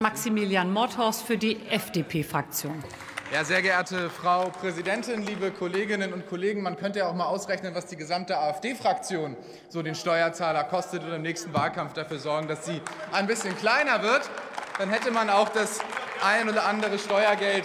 Maximilian Mordhorst für die FDP-Fraktion. Ja, sehr geehrte Frau Präsidentin, liebe Kolleginnen und Kollegen, man könnte ja auch mal ausrechnen, was die gesamte AfD-Fraktion so den Steuerzahler kostet und im nächsten Wahlkampf dafür sorgen, dass sie ein bisschen kleiner wird. Dann hätte man auch das ein oder andere Steuergeld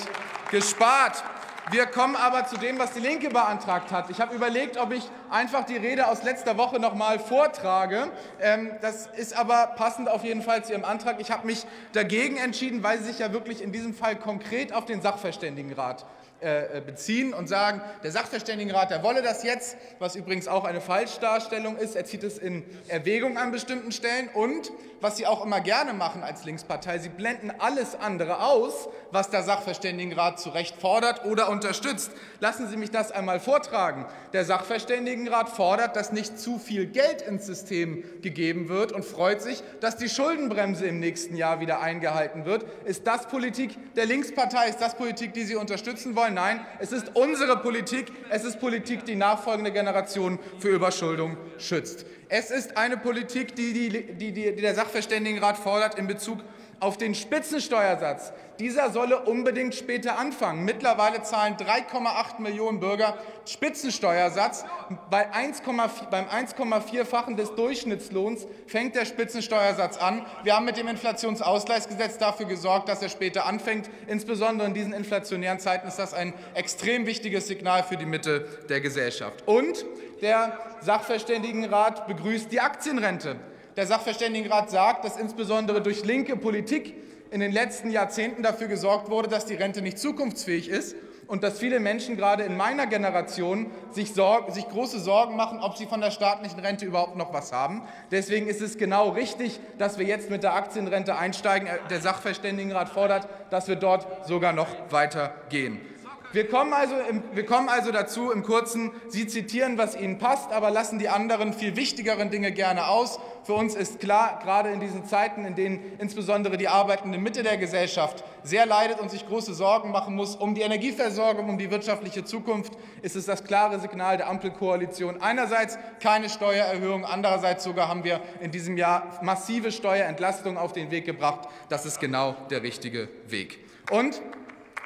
gespart. Wir kommen aber zu dem, was die Linke beantragt hat. Ich habe überlegt, ob ich einfach die Rede aus letzter Woche noch mal vortrage. Ähm, das ist aber passend auf jeden Fall zu Ihrem Antrag. Ich habe mich dagegen entschieden, weil Sie sich ja wirklich in diesem Fall konkret auf den Sachverständigenrat äh, beziehen und sagen, der Sachverständigenrat, der wolle das jetzt, was übrigens auch eine Falschdarstellung ist. Er zieht es in Erwägung an bestimmten Stellen. Und was Sie auch immer gerne machen als Linkspartei, Sie blenden alles andere aus, was der Sachverständigenrat zu Recht fordert oder unterstützt. Lassen Sie mich das einmal vortragen. Der Sachverständigenrat fordert, dass nicht zu viel Geld ins System gegeben wird und freut sich, dass die Schuldenbremse im nächsten Jahr wieder eingehalten wird. Ist das Politik der Linkspartei? Ist das Politik, die Sie unterstützen wollen? Nein, es ist unsere Politik. Es ist Politik, die nachfolgende Generationen für Überschuldung schützt. Es ist eine Politik, die, die, die, die der Sachverständigenrat fordert in Bezug auf den Spitzensteuersatz. Dieser solle unbedingt später anfangen. Mittlerweile zahlen 3,8 Millionen Bürger Spitzensteuersatz. Bei 1, beim 1,4-fachen des Durchschnittslohns fängt der Spitzensteuersatz an. Wir haben mit dem Inflationsausgleichsgesetz dafür gesorgt, dass er später anfängt. Insbesondere in diesen inflationären Zeiten ist das ein extrem wichtiges Signal für die Mitte der Gesellschaft. Und der Sachverständigenrat begrüßt die Aktienrente. Der Sachverständigenrat sagt, dass insbesondere durch linke Politik in den letzten Jahrzehnten dafür gesorgt wurde, dass die Rente nicht zukunftsfähig ist und dass viele Menschen gerade in meiner Generation sich, Sorgen, sich, große Sorgen machen, ob sie von der staatlichen Rente überhaupt noch was haben. Deswegen ist es genau richtig, dass wir jetzt mit der Aktienrente einsteigen. Der Sachverständigenrat fordert, dass wir dort sogar noch weiter gehen. Wir kommen, also im, wir kommen also dazu im Kurzen, Sie zitieren, was Ihnen passt, aber lassen die anderen viel wichtigeren Dinge gerne aus. Für uns ist klar, gerade in diesen Zeiten, in denen insbesondere die arbeitende Mitte der Gesellschaft sehr leidet und sich große Sorgen machen muss um die Energieversorgung, um die wirtschaftliche Zukunft, ist es das klare Signal der Ampelkoalition. Einerseits keine Steuererhöhung, andererseits sogar haben wir in diesem Jahr massive Steuerentlastungen auf den Weg gebracht. Das ist genau der richtige Weg. Und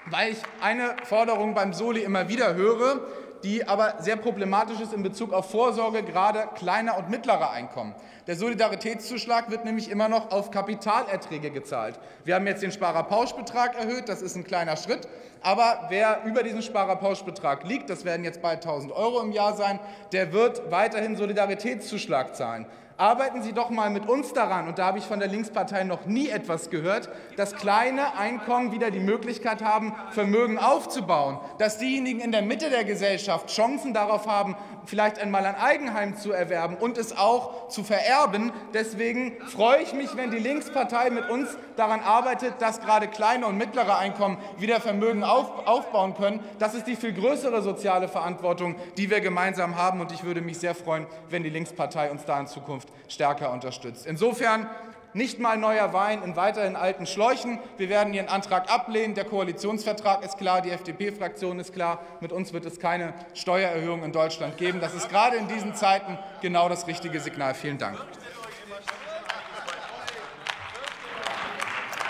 weil ich eine Forderung beim Soli immer wieder höre, die aber sehr problematisch ist in Bezug auf Vorsorge gerade kleiner und mittlerer Einkommen. Der Solidaritätszuschlag wird nämlich immer noch auf Kapitalerträge gezahlt. Wir haben jetzt den Sparerpauschbetrag erhöht, das ist ein kleiner Schritt, aber wer über diesen Sparerpauschbetrag liegt, das werden jetzt bald 1000 Euro im Jahr sein, der wird weiterhin Solidaritätszuschlag zahlen arbeiten Sie doch mal mit uns daran, und da habe ich von der Linkspartei noch nie etwas gehört, dass kleine Einkommen wieder die Möglichkeit haben, Vermögen aufzubauen, dass diejenigen in der Mitte der Gesellschaft Chancen darauf haben, vielleicht einmal ein Eigenheim zu erwerben und es auch zu vererben. Deswegen freue ich mich, wenn die Linkspartei mit uns daran arbeitet, dass gerade kleine und mittlere Einkommen wieder Vermögen auf, aufbauen können. Das ist die viel größere soziale Verantwortung, die wir gemeinsam haben. Und ich würde mich sehr freuen, wenn die Linkspartei uns da in Zukunft stärker unterstützt. Insofern nicht mal neuer Wein in weiterhin alten Schläuchen. Wir werden Ihren Antrag ablehnen. Der Koalitionsvertrag ist klar, die FDP-Fraktion ist klar. Mit uns wird es keine Steuererhöhung in Deutschland geben. Das ist gerade in diesen Zeiten genau das richtige Signal. Vielen Dank.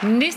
Nächste